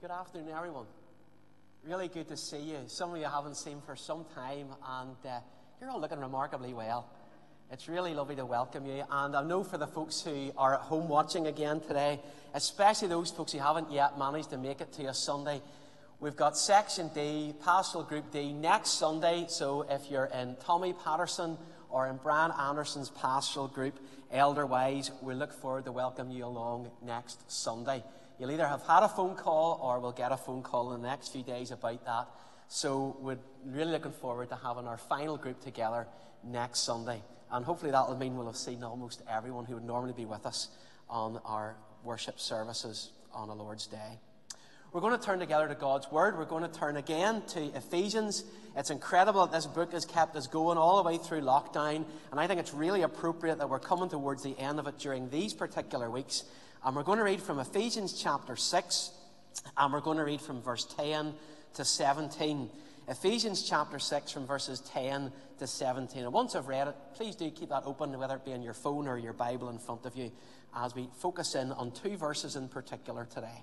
Good afternoon, everyone. Really good to see you. Some of you haven't seen for some time, and uh, you're all looking remarkably well. It's really lovely to welcome you. And I know for the folks who are at home watching again today, especially those folks who haven't yet managed to make it to a Sunday, we've got Section D, Pastoral Group D, next Sunday. So if you're in Tommy Patterson or in Brian Anderson's Pastoral Group, elder-wise, we look forward to welcoming you along next Sunday. You'll either have had a phone call or we'll get a phone call in the next few days about that. So we're really looking forward to having our final group together next Sunday. And hopefully that will mean we'll have seen almost everyone who would normally be with us on our worship services on a Lord's Day. We're going to turn together to God's Word. We're going to turn again to Ephesians. It's incredible that this book has kept us going all the way through lockdown, and I think it's really appropriate that we're coming towards the end of it during these particular weeks. And we're going to read from Ephesians chapter 6, and we're going to read from verse 10 to 17. Ephesians chapter 6, from verses 10 to 17. And once I've read it, please do keep that open, whether it be on your phone or your Bible in front of you, as we focus in on two verses in particular today.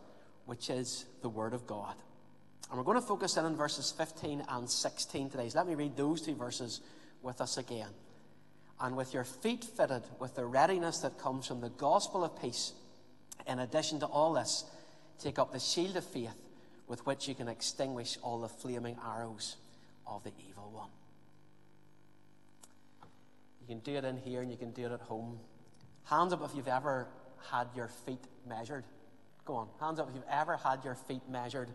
which is the Word of God. And we're going to focus in on verses 15 and 16 today. So let me read those two verses with us again. And with your feet fitted with the readiness that comes from the gospel of peace, in addition to all this, take up the shield of faith with which you can extinguish all the flaming arrows of the evil one. You can do it in here and you can do it at home. Hands up if you've ever had your feet measured? Go on, hands up if you've ever had your feet measured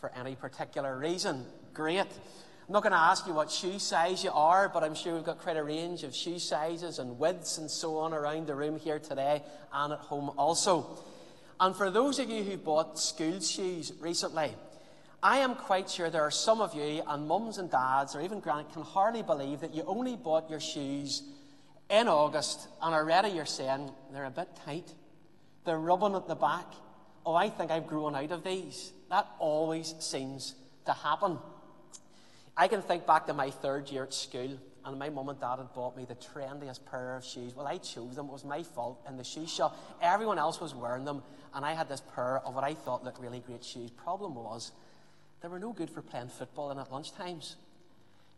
for any particular reason. Great. I'm not going to ask you what shoe size you are, but I'm sure we've got quite a range of shoe sizes and widths and so on around the room here today and at home also. And for those of you who bought school shoes recently, I am quite sure there are some of you, and mums and dads, or even grand, can hardly believe that you only bought your shoes in August and already you're saying they're a bit tight. They're rubbing at the back. Oh, I think I've grown out of these. That always seems to happen. I can think back to my third year at school, and my mum and dad had bought me the trendiest pair of shoes. Well, I chose them, it was my fault in the shoe shop. Everyone else was wearing them, and I had this pair of what I thought looked really great shoes. Problem was, they were no good for playing football and at lunchtimes.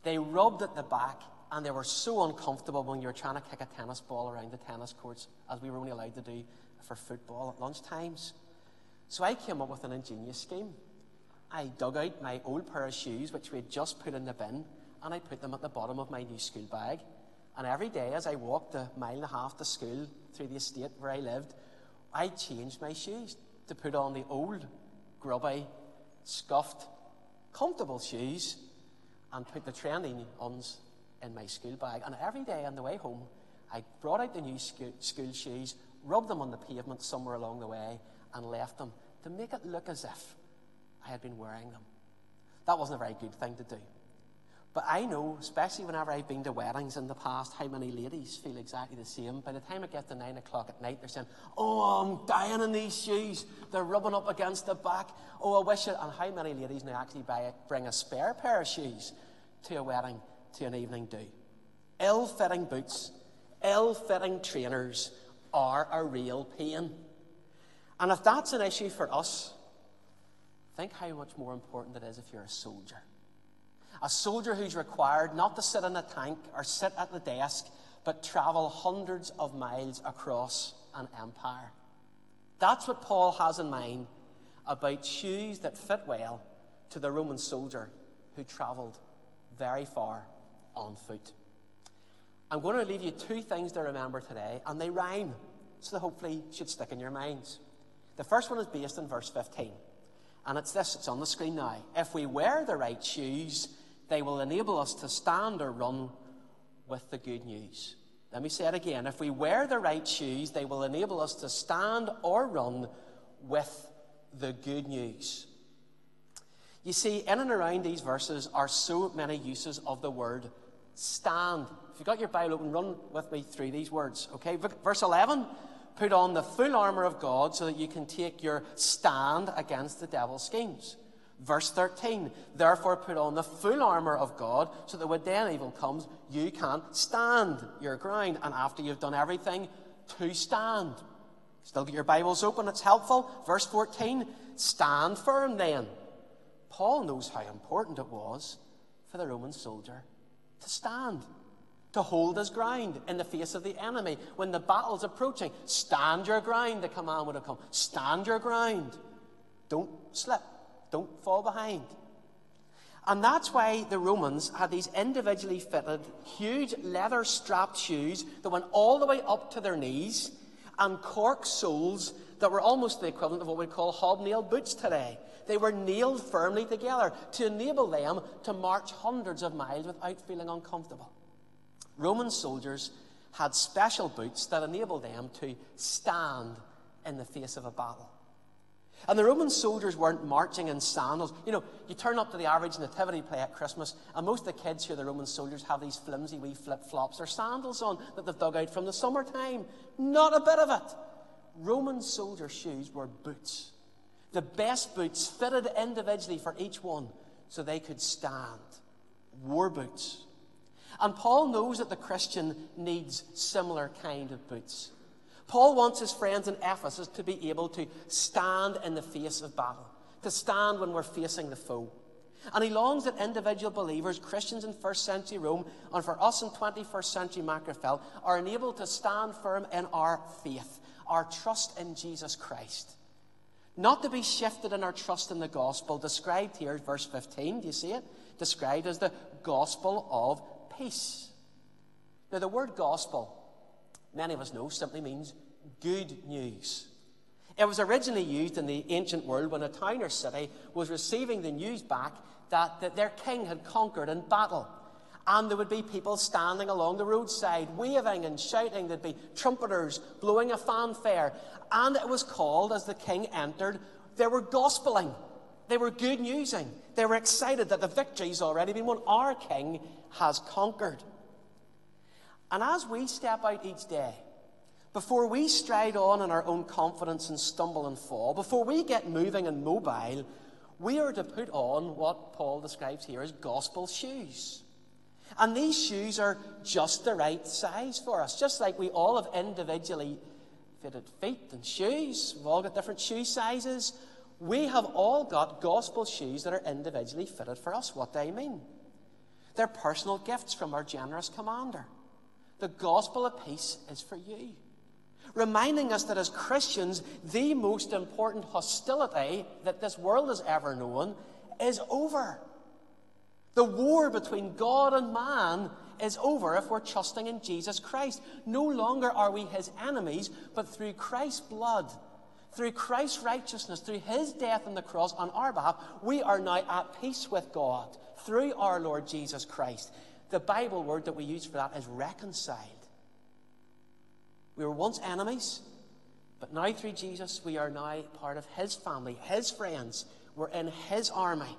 They rubbed at the back, and they were so uncomfortable when you were trying to kick a tennis ball around the tennis courts, as we were only allowed to do for football at lunchtimes. So I came up with an ingenious scheme. I dug out my old pair of shoes, which we had just put in the bin, and I put them at the bottom of my new school bag. And every day, as I walked a mile and a half to school through the estate where I lived, I changed my shoes to put on the old, grubby, scuffed, comfortable shoes and put the trendy ones in my school bag. And every day on the way home, I brought out the new school, school shoes, rubbed them on the pavement somewhere along the way, and left them to make it look as if I had been wearing them. That wasn't a very good thing to do. But I know, especially whenever I've been to weddings in the past, how many ladies feel exactly the same. By the time it gets to nine o'clock at night, they're saying, Oh, I'm dying in these shoes. They're rubbing up against the back. Oh, I wish it. And how many ladies now actually buy bring a spare pair of shoes to a wedding, to an evening do? Ill fitting boots, ill fitting trainers, are a real pain. And if that's an issue for us, think how much more important it is if you're a soldier. A soldier who's required not to sit in a tank or sit at the desk, but travel hundreds of miles across an empire. That's what Paul has in mind about shoes that fit well to the Roman soldier who travelled very far on foot. I'm going to leave you two things to remember today, and they rhyme, so hopefully should stick in your minds. The first one is based in verse 15, and it's this it's on the screen now. If we wear the right shoes, they will enable us to stand or run with the good news. Let me say it again. If we wear the right shoes, they will enable us to stand or run with the good news. You see, in and around these verses are so many uses of the word stand. If you've got your Bible open, run with me through these words. Okay, verse 11 put on the full armour of God so that you can take your stand against the devil's schemes. Verse 13, therefore put on the full armour of God so that when then evil comes, you can stand your ground. And after you've done everything, to stand. Still get your Bibles open, it's helpful. Verse 14, stand firm then. Paul knows how important it was for the Roman soldier to stand, to hold his ground in the face of the enemy. When the battle's approaching, stand your ground, the command would have come. Stand your ground. Don't slip, don't fall behind. And that's why the Romans had these individually fitted, huge leather strapped shoes that went all the way up to their knees and cork soles that were almost the equivalent of what we call hobnail boots today. They were nailed firmly together to enable them to march hundreds of miles without feeling uncomfortable. Roman soldiers had special boots that enabled them to stand in the face of a battle. And the Roman soldiers weren't marching in sandals. You know, you turn up to the average nativity play at Christmas, and most of the kids who are the Roman soldiers have these flimsy wee flip flops or sandals on that they've dug out from the summertime. Not a bit of it. Roman soldier shoes were boots the best boots fitted individually for each one so they could stand. War boots. And Paul knows that the Christian needs similar kind of boots. Paul wants his friends in Ephesus to be able to stand in the face of battle, to stand when we're facing the foe. And he longs that individual believers, Christians in first century Rome, and for us in 21st century Magherafelt, are enabled to stand firm in our faith, our trust in Jesus Christ. Not to be shifted in our trust in the gospel, described here, verse 15. Do you see it? Described as the gospel of peace. Now, the word gospel, many of us know, simply means good news. It was originally used in the ancient world when a town or city was receiving the news back that, that their king had conquered in battle. And there would be people standing along the roadside, waving and shouting. There'd be trumpeters blowing a fanfare. And it was called, as the king entered, they were gospeling. They were good newsing. They were excited that the victory's already been won. Our king has conquered. And as we step out each day, before we stride on in our own confidence and stumble and fall, before we get moving and mobile, we are to put on what Paul describes here as gospel shoes. And these shoes are just the right size for us, just like we all have individually fitted feet and shoes. We've all got different shoe sizes. We have all got gospel shoes that are individually fitted for us. What do I mean? They're personal gifts from our generous commander. The gospel of peace is for you. Reminding us that as Christians, the most important hostility that this world has ever known is over. The war between God and man is over if we're trusting in Jesus Christ. No longer are we his enemies, but through Christ's blood, through Christ's righteousness, through his death on the cross on our behalf, we are now at peace with God through our Lord Jesus Christ. The Bible word that we use for that is reconciled. We were once enemies, but now through Jesus, we are now part of his family, his friends. We're in his army.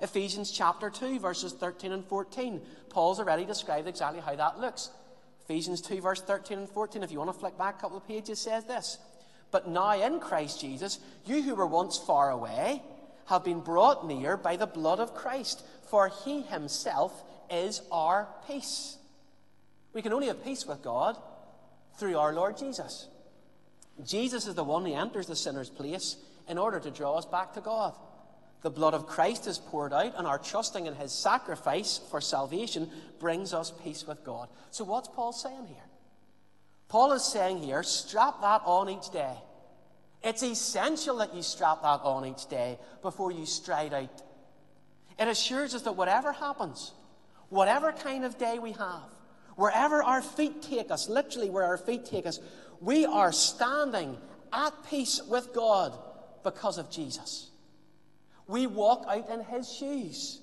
Ephesians chapter 2, verses 13 and 14. Paul's already described exactly how that looks. Ephesians 2, verse 13 and 14, if you want to flick back a couple of pages, says this But now in Christ Jesus, you who were once far away have been brought near by the blood of Christ, for he himself is our peace. We can only have peace with God through our Lord Jesus. Jesus is the one who enters the sinner's place in order to draw us back to God. The blood of Christ is poured out, and our trusting in his sacrifice for salvation brings us peace with God. So, what's Paul saying here? Paul is saying here, strap that on each day. It's essential that you strap that on each day before you stride out. It assures us that whatever happens, whatever kind of day we have, wherever our feet take us, literally where our feet take us, we are standing at peace with God because of Jesus. We walk out in His shoes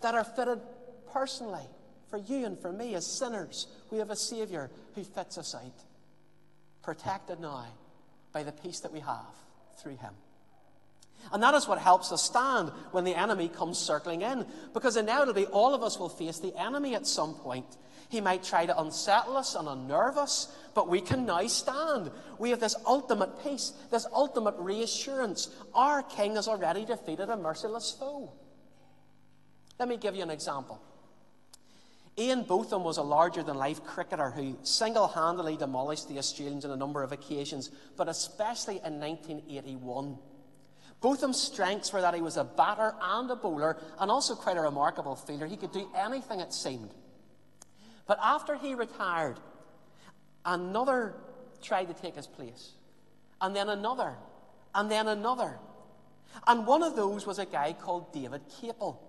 that are fitted personally for you and for me as sinners. We have a Savior who fits us out, protected now by the peace that we have through Him. And that is what helps us stand when the enemy comes circling in. Because inevitably, all of us will face the enemy at some point. He might try to unsettle us and unnerve us, but we can now stand. We have this ultimate peace, this ultimate reassurance. Our King has already defeated a merciless foe. Let me give you an example. Ian Botham was a larger than life cricketer who single handedly demolished the Australians on a number of occasions, but especially in 1981. Botham's strengths were that he was a batter and a bowler, and also quite a remarkable fielder. He could do anything, it seemed. But after he retired, another tried to take his place, and then another, and then another. And one of those was a guy called David Capel,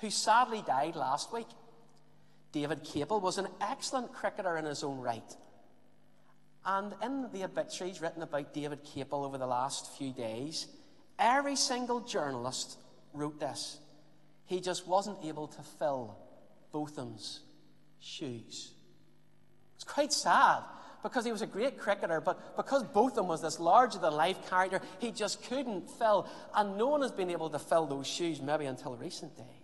who sadly died last week. David Capel was an excellent cricketer in his own right. And in the obituaries written about David Capel over the last few days, every single journalist wrote this. He just wasn't able to fill Botham's shoes. It's quite sad because he was a great cricketer, but because Botham was this larger than life character, he just couldn't fill. And no one has been able to fill those shoes maybe until recent days.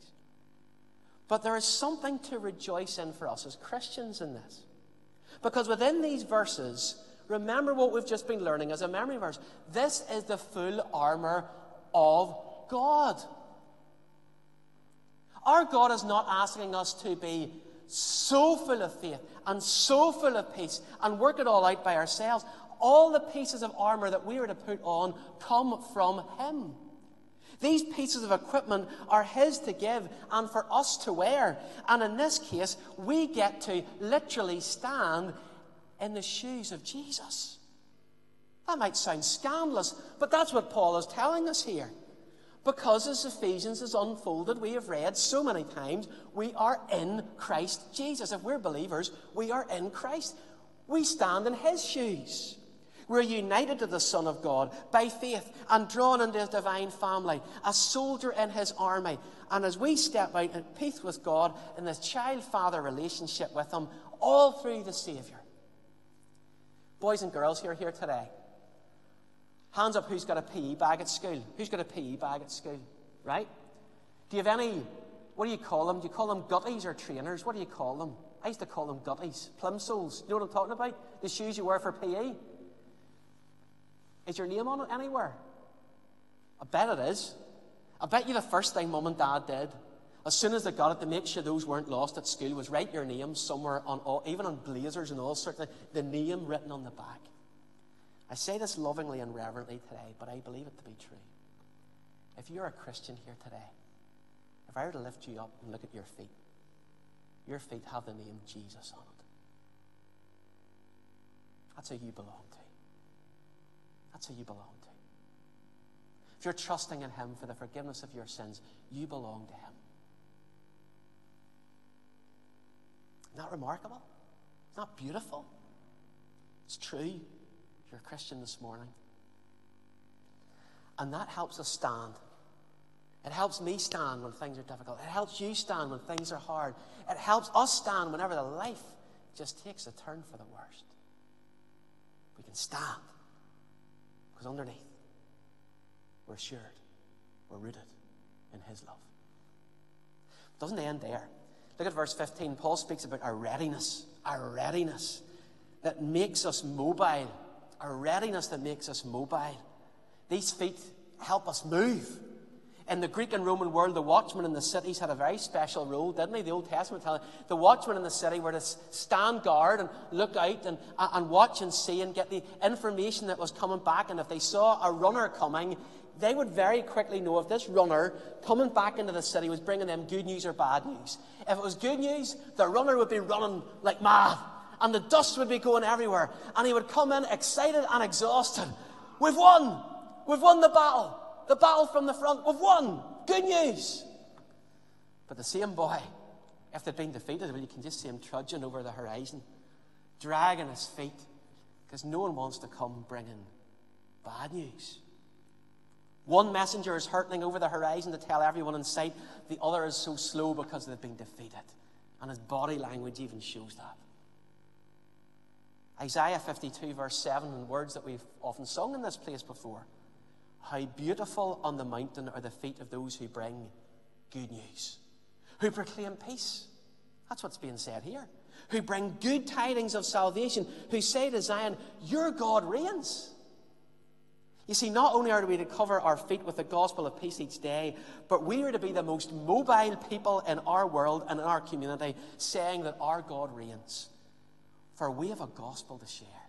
But there is something to rejoice in for us as Christians in this. Because within these verses, remember what we've just been learning as a memory verse. This is the full armor of God. Our God is not asking us to be so full of faith and so full of peace and work it all out by ourselves. All the pieces of armor that we are to put on come from Him. These pieces of equipment are His to give and for us to wear. And in this case, we get to literally stand in the shoes of Jesus. That might sound scandalous, but that's what Paul is telling us here. Because as Ephesians is unfolded, we have read so many times, we are in Christ Jesus. If we're believers, we are in Christ. We stand in His shoes. We're united to the Son of God by faith and drawn into His divine family, a soldier in His army. And as we step out in peace with God in this child father relationship with Him, all through the Saviour. Boys and girls who are here today, hands up who's got a PE bag at school? Who's got a PE bag at school? Right? Do you have any, what do you call them? Do you call them gutties or trainers? What do you call them? I used to call them gutties, plimsolls. You know what I'm talking about? The shoes you wear for PE. Is your name on it anywhere? I bet it is. I bet you the first thing mum and dad did, as soon as they got it, to make sure those weren't lost at school, was write your name somewhere on all, even on blazers and all sorts of the name written on the back. I say this lovingly and reverently today, but I believe it to be true. If you're a Christian here today, if I were to lift you up and look at your feet, your feet have the name Jesus on it. That's who you belong to. That's who you belong to. If you're trusting in Him for the forgiveness of your sins, you belong to Him. Isn't that remarkable? Isn't that beautiful? It's true. You're a Christian this morning. And that helps us stand. It helps me stand when things are difficult. It helps you stand when things are hard. It helps us stand whenever the life just takes a turn for the worst. We can stand. Because underneath, we're assured, we're rooted in His love. It doesn't end there. Look at verse 15. Paul speaks about our readiness, our readiness that makes us mobile, our readiness that makes us mobile. These feet help us move. In the Greek and Roman world, the watchmen in the cities had a very special role, didn't they? The Old Testament telling the watchmen in the city were to stand guard and look out and, uh, and watch and see and get the information that was coming back. And if they saw a runner coming, they would very quickly know if this runner coming back into the city was bringing them good news or bad news. If it was good news, the runner would be running like mad, and the dust would be going everywhere, and he would come in excited and exhausted. We've won! We've won the battle! The battle from the front. We've won. Good news. But the same boy, if they'd been defeated, well, you can just see him trudging over the horizon, dragging his feet, because no one wants to come bringing bad news. One messenger is hurtling over the horizon to tell everyone in sight, the other is so slow because they've been defeated. And his body language even shows that. Isaiah 52, verse 7, and words that we've often sung in this place before. How beautiful on the mountain are the feet of those who bring good news, who proclaim peace. That's what's being said here. Who bring good tidings of salvation, who say to Zion, Your God reigns. You see, not only are we to cover our feet with the gospel of peace each day, but we are to be the most mobile people in our world and in our community, saying that our God reigns. For we have a gospel to share.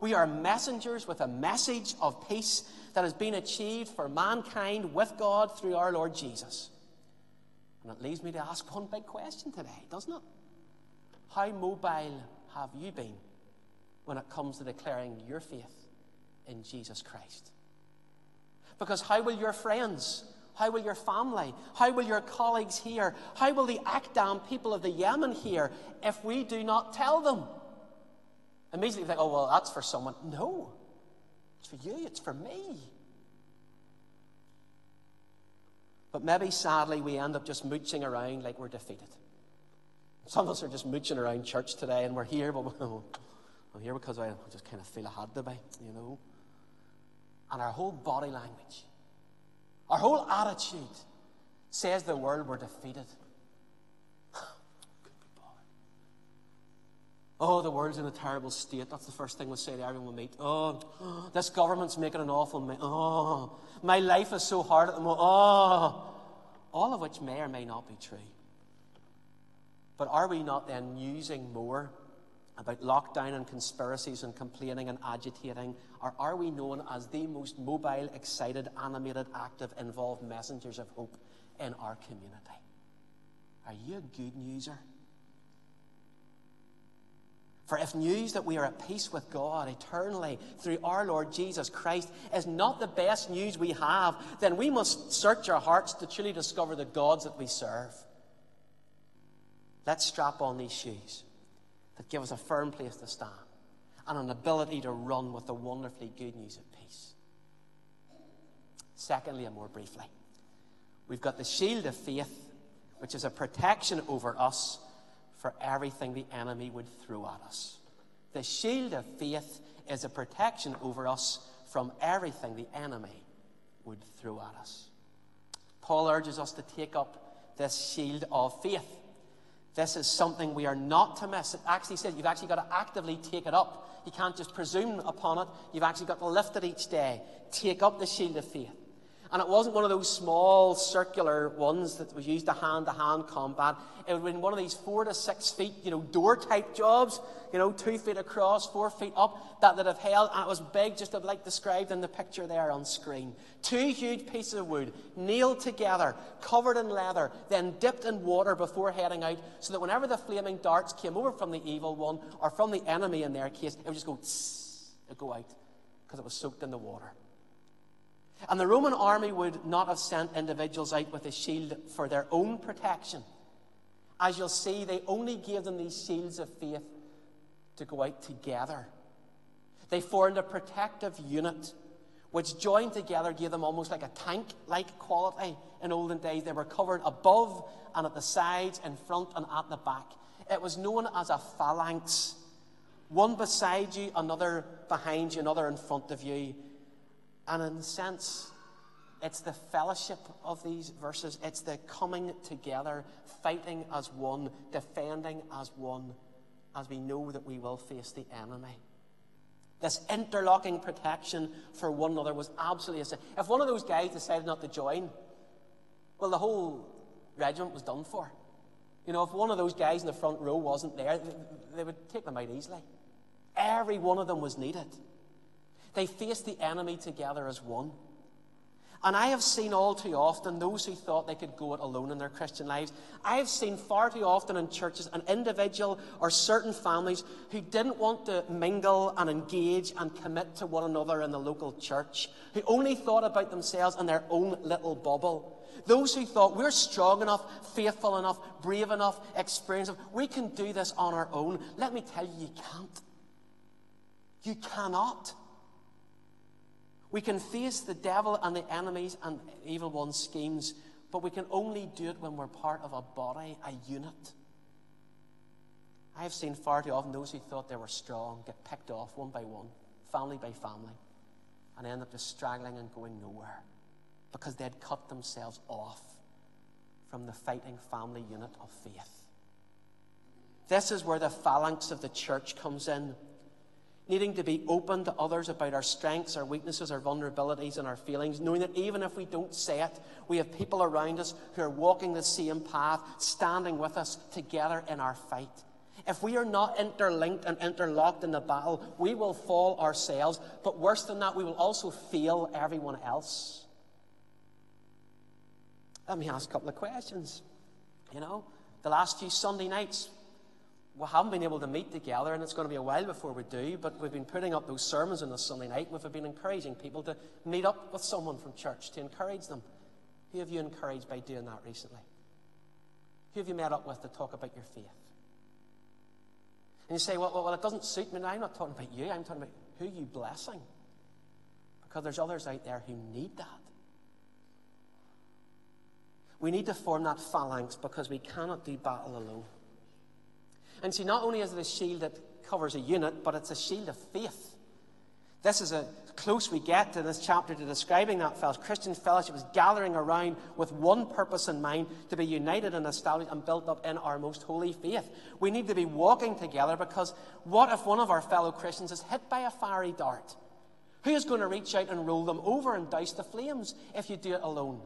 We are messengers with a message of peace that has been achieved for mankind with God through our Lord Jesus. And it leaves me to ask one big question today, doesn't it? How mobile have you been when it comes to declaring your faith in Jesus Christ? Because how will your friends, how will your family, how will your colleagues here, how will the Akdam people of the Yemen hear if we do not tell them? Immediately think, oh, well, that's for someone. No, it's for you, it's for me. But maybe sadly, we end up just mooching around like we're defeated. Some of us are just mooching around church today and we're here, but I'm here because I just kind of feel I had to be, you know. And our whole body language, our whole attitude says the world we're defeated. Oh, the world's in a terrible state. That's the first thing we say to everyone we meet. Oh, this government's making an awful mess. Oh, my life is so hard at the moment. Oh, all of which may or may not be true. But are we not then musing more about lockdown and conspiracies and complaining and agitating? Or are we known as the most mobile, excited, animated, active, involved messengers of hope in our community? Are you a good newser? For if news that we are at peace with God eternally through our Lord Jesus Christ is not the best news we have, then we must search our hearts to truly discover the gods that we serve. Let's strap on these shoes that give us a firm place to stand and an ability to run with the wonderfully good news of peace. Secondly, and more briefly, we've got the shield of faith, which is a protection over us for everything the enemy would throw at us. The shield of faith is a protection over us from everything the enemy would throw at us. Paul urges us to take up this shield of faith. This is something we are not to miss. It actually says you've actually got to actively take it up. You can't just presume upon it. You've actually got to lift it each day. Take up the shield of faith. And it wasn't one of those small circular ones that was used to hand to hand combat. It would have been one of these four to six feet, you know, door type jobs, you know, two feet across, four feet up, that that have held, and it was big, just like described in the picture there on screen. Two huge pieces of wood, nailed together, covered in leather, then dipped in water before heading out, so that whenever the flaming darts came over from the evil one, or from the enemy in their case, it would just go, tss, it'd go out, because it was soaked in the water. And the Roman army would not have sent individuals out with a shield for their own protection. As you'll see, they only gave them these shields of faith to go out together. They formed a protective unit which joined together gave them almost like a tank like quality in olden days. They were covered above and at the sides, in front and at the back. It was known as a phalanx. One beside you, another behind you, another in front of you. And in a sense, it's the fellowship of these verses. It's the coming together, fighting as one, defending as one, as we know that we will face the enemy. This interlocking protection for one another was absolutely essential. If one of those guys decided not to join, well, the whole regiment was done for. You know, if one of those guys in the front row wasn't there, they would take them out easily. Every one of them was needed. They faced the enemy together as one. And I have seen all too often those who thought they could go it alone in their Christian lives. I have seen far too often in churches an individual or certain families who didn't want to mingle and engage and commit to one another in the local church, who only thought about themselves and their own little bubble, Those who thought we're strong enough, faithful enough, brave enough, experienced enough, we can do this on our own. Let me tell you, you can't. You cannot. We can face the devil and the enemies and evil one's schemes, but we can only do it when we're part of a body, a unit. I have seen far too often those who thought they were strong get picked off one by one, family by family, and end up just straggling and going nowhere because they'd cut themselves off from the fighting family unit of faith. This is where the phalanx of the church comes in needing to be open to others about our strengths, our weaknesses, our vulnerabilities, and our feelings, knowing that even if we don't say it, we have people around us who are walking the same path, standing with us together in our fight. If we are not interlinked and interlocked in the battle, we will fall ourselves. But worse than that, we will also fail everyone else. Let me ask a couple of questions. You know, the last few Sunday nights, we haven't been able to meet together, and it's going to be a while before we do, but we've been putting up those sermons on the Sunday night. We've been encouraging people to meet up with someone from church to encourage them. Who have you encouraged by doing that recently? Who have you met up with to talk about your faith? And you say, well, well, well it doesn't suit me. I'm not talking about you. I'm talking about who you blessing. Because there's others out there who need that. We need to form that phalanx because we cannot do battle alone. And see, not only is it a shield that covers a unit, but it's a shield of faith. This is a close we get to this chapter to describing that fellowship. Christian fellowship is gathering around with one purpose in mind to be united and established and built up in our most holy faith. We need to be walking together because what if one of our fellow Christians is hit by a fiery dart? Who is going to reach out and roll them over and douse the flames if you do it alone?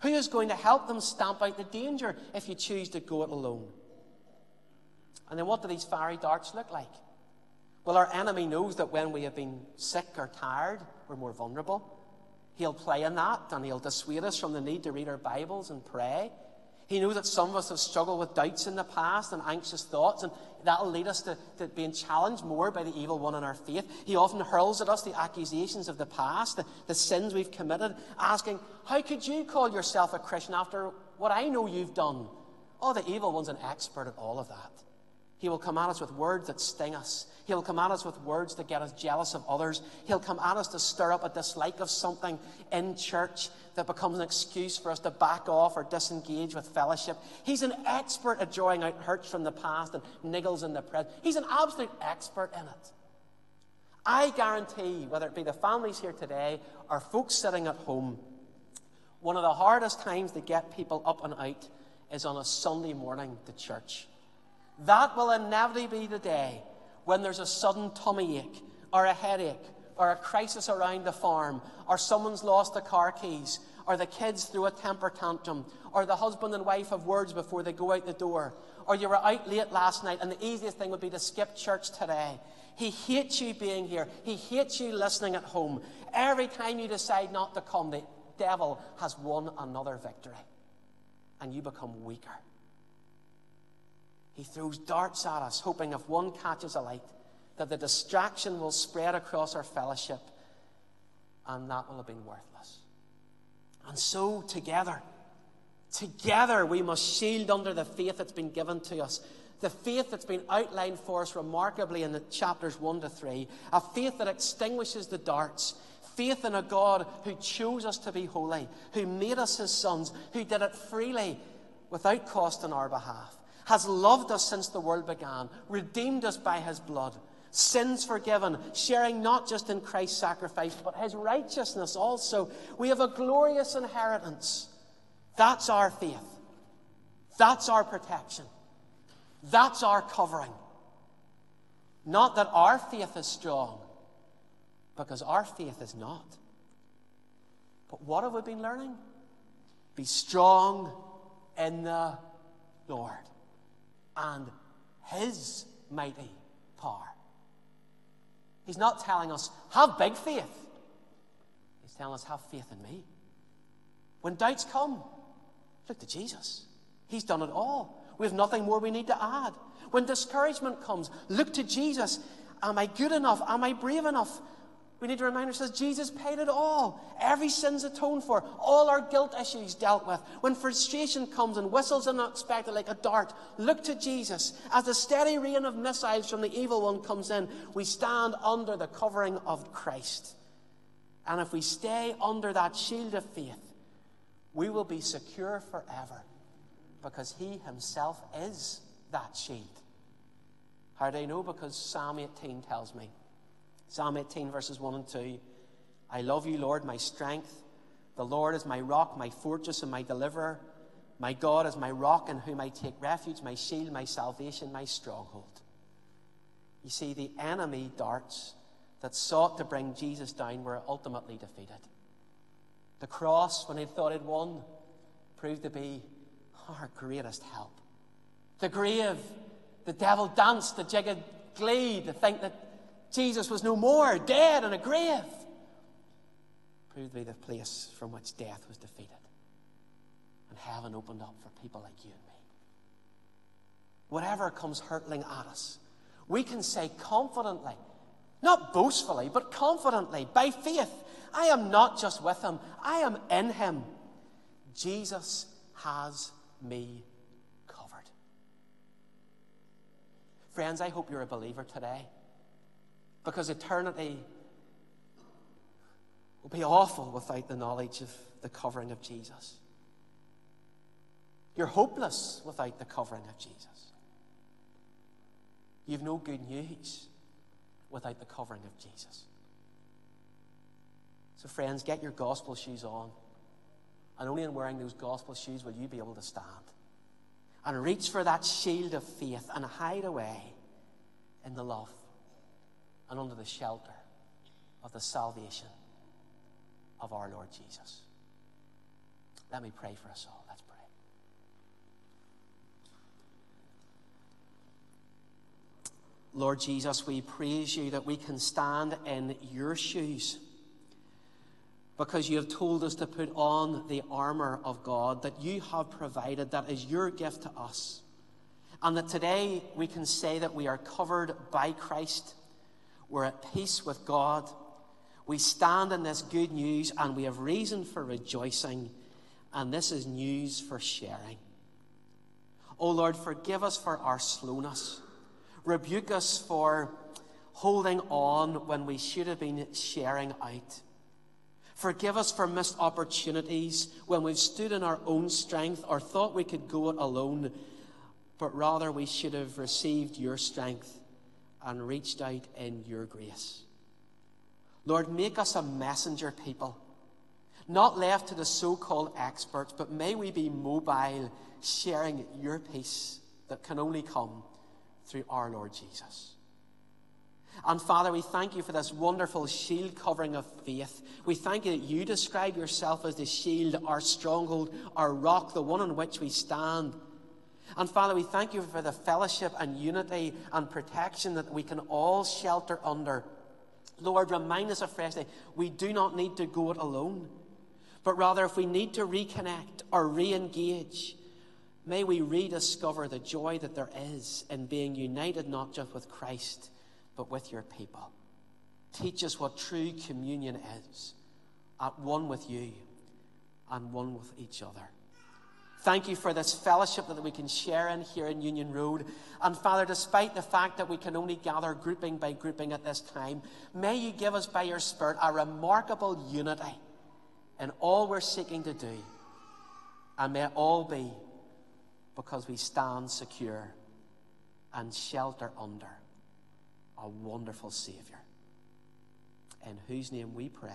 Who is going to help them stamp out the danger if you choose to go it alone? And then what do these fiery darts look like? Well, our enemy knows that when we have been sick or tired, we're more vulnerable. He'll play in that and he'll dissuade us from the need to read our Bibles and pray. He knows that some of us have struggled with doubts in the past and anxious thoughts, and that'll lead us to, to being challenged more by the evil one in our faith. He often hurls at us the accusations of the past, the, the sins we've committed, asking, How could you call yourself a Christian after what I know you've done? Oh, the evil one's an expert at all of that. He will come at us with words that sting us. He'll come at us with words that get us jealous of others. He'll come at us to stir up a dislike of something in church that becomes an excuse for us to back off or disengage with fellowship. He's an expert at drawing out hurts from the past and niggles in the present. He's an absolute expert in it. I guarantee, whether it be the families here today or folks sitting at home, one of the hardest times to get people up and out is on a Sunday morning to church. That will inevitably be the day when there's a sudden tummy ache or a headache or a crisis around the farm or someone's lost the car keys or the kids threw a temper tantrum or the husband and wife have words before they go out the door or you were out late last night and the easiest thing would be to skip church today. He hates you being here. He hates you listening at home. Every time you decide not to come, the devil has won another victory and you become weaker. He throws darts at us, hoping if one catches a light, that the distraction will spread across our fellowship, and that will have been worthless. And so, together, together, we must shield under the faith that's been given to us. The faith that's been outlined for us remarkably in the chapters 1 to 3. A faith that extinguishes the darts. Faith in a God who chose us to be holy, who made us his sons, who did it freely without cost on our behalf has loved us since the world began, redeemed us by his blood, sins forgiven, sharing not just in Christ's sacrifice, but his righteousness also. We have a glorious inheritance. That's our faith. That's our protection. That's our covering. Not that our faith is strong, because our faith is not. But what have we been learning? Be strong in the Lord and his mighty power. He's not telling us, have big faith. He's telling us, have faith in me. When doubts come, look to Jesus. He's done it all. We have nothing more we need to add. When discouragement comes, look to Jesus. Am I good enough? Am I brave enough? We need to remind ourselves Jesus paid it all. Every sin's atoned for. All our guilt issues dealt with. When frustration comes and whistles unexpected like a dart, look to Jesus. As the steady rain of missiles from the evil one comes in, we stand under the covering of Christ. And if we stay under that shield of faith, we will be secure forever because He Himself is that shield. How do I know? Because Psalm 18 tells me. Psalm 18, verses 1 and 2. I love you, Lord, my strength. The Lord is my rock, my fortress, and my deliverer. My God is my rock in whom I take refuge, my shield, my salvation, my stronghold. You see, the enemy darts that sought to bring Jesus down were ultimately defeated. The cross, when he thought he'd won, proved to be our greatest help. The grave, the devil danced the jig of glee to think that Jesus was no more, dead in a grave. Proved to be the place from which death was defeated. And heaven opened up for people like you and me. Whatever comes hurtling at us, we can say confidently, not boastfully, but confidently, by faith, I am not just with him, I am in him. Jesus has me covered. Friends, I hope you're a believer today because eternity will be awful without the knowledge of the covering of Jesus. You're hopeless without the covering of Jesus. You've no good news without the covering of Jesus. So, friends, get your gospel shoes on. And only in wearing those gospel shoes will you be able to stand. And reach for that shield of faith and hide away in the love and under the shelter of the salvation of our Lord Jesus. Let me pray for us all. Let's pray. Lord Jesus, we praise you that we can stand in your shoes because you have told us to put on the armor of God that you have provided, that is your gift to us. And that today we can say that we are covered by Christ, we're at peace with God, we stand in this good news, and we have reason for rejoicing, and this is news for sharing. Oh Lord, forgive us for our slowness, rebuke us for holding on when we should have been sharing out. Forgive us for missed opportunities when we've stood in our own strength or thought we could go it alone, but rather we should have received your strength and reached out in your grace. Lord, make us a messenger people, not left to the so called experts, but may we be mobile, sharing your peace that can only come through our Lord Jesus. And Father, we thank you for this wonderful shield covering of faith. We thank you that you describe yourself as the shield, our stronghold, our rock, the one on which we stand. And Father, we thank you for the fellowship and unity and protection that we can all shelter under. Lord, remind us afresh that we do not need to go it alone, but rather if we need to reconnect or re engage, may we rediscover the joy that there is in being united not just with Christ but with your people. Teach us what true communion is at one with you and one with each other. Thank you for this fellowship that we can share in here in Union Road. And Father, despite the fact that we can only gather grouping by grouping at this time, may you give us by your Spirit a remarkable unity in all we're seeking to do. And may it all be because we stand secure and shelter under a wonderful Savior, in whose name we pray.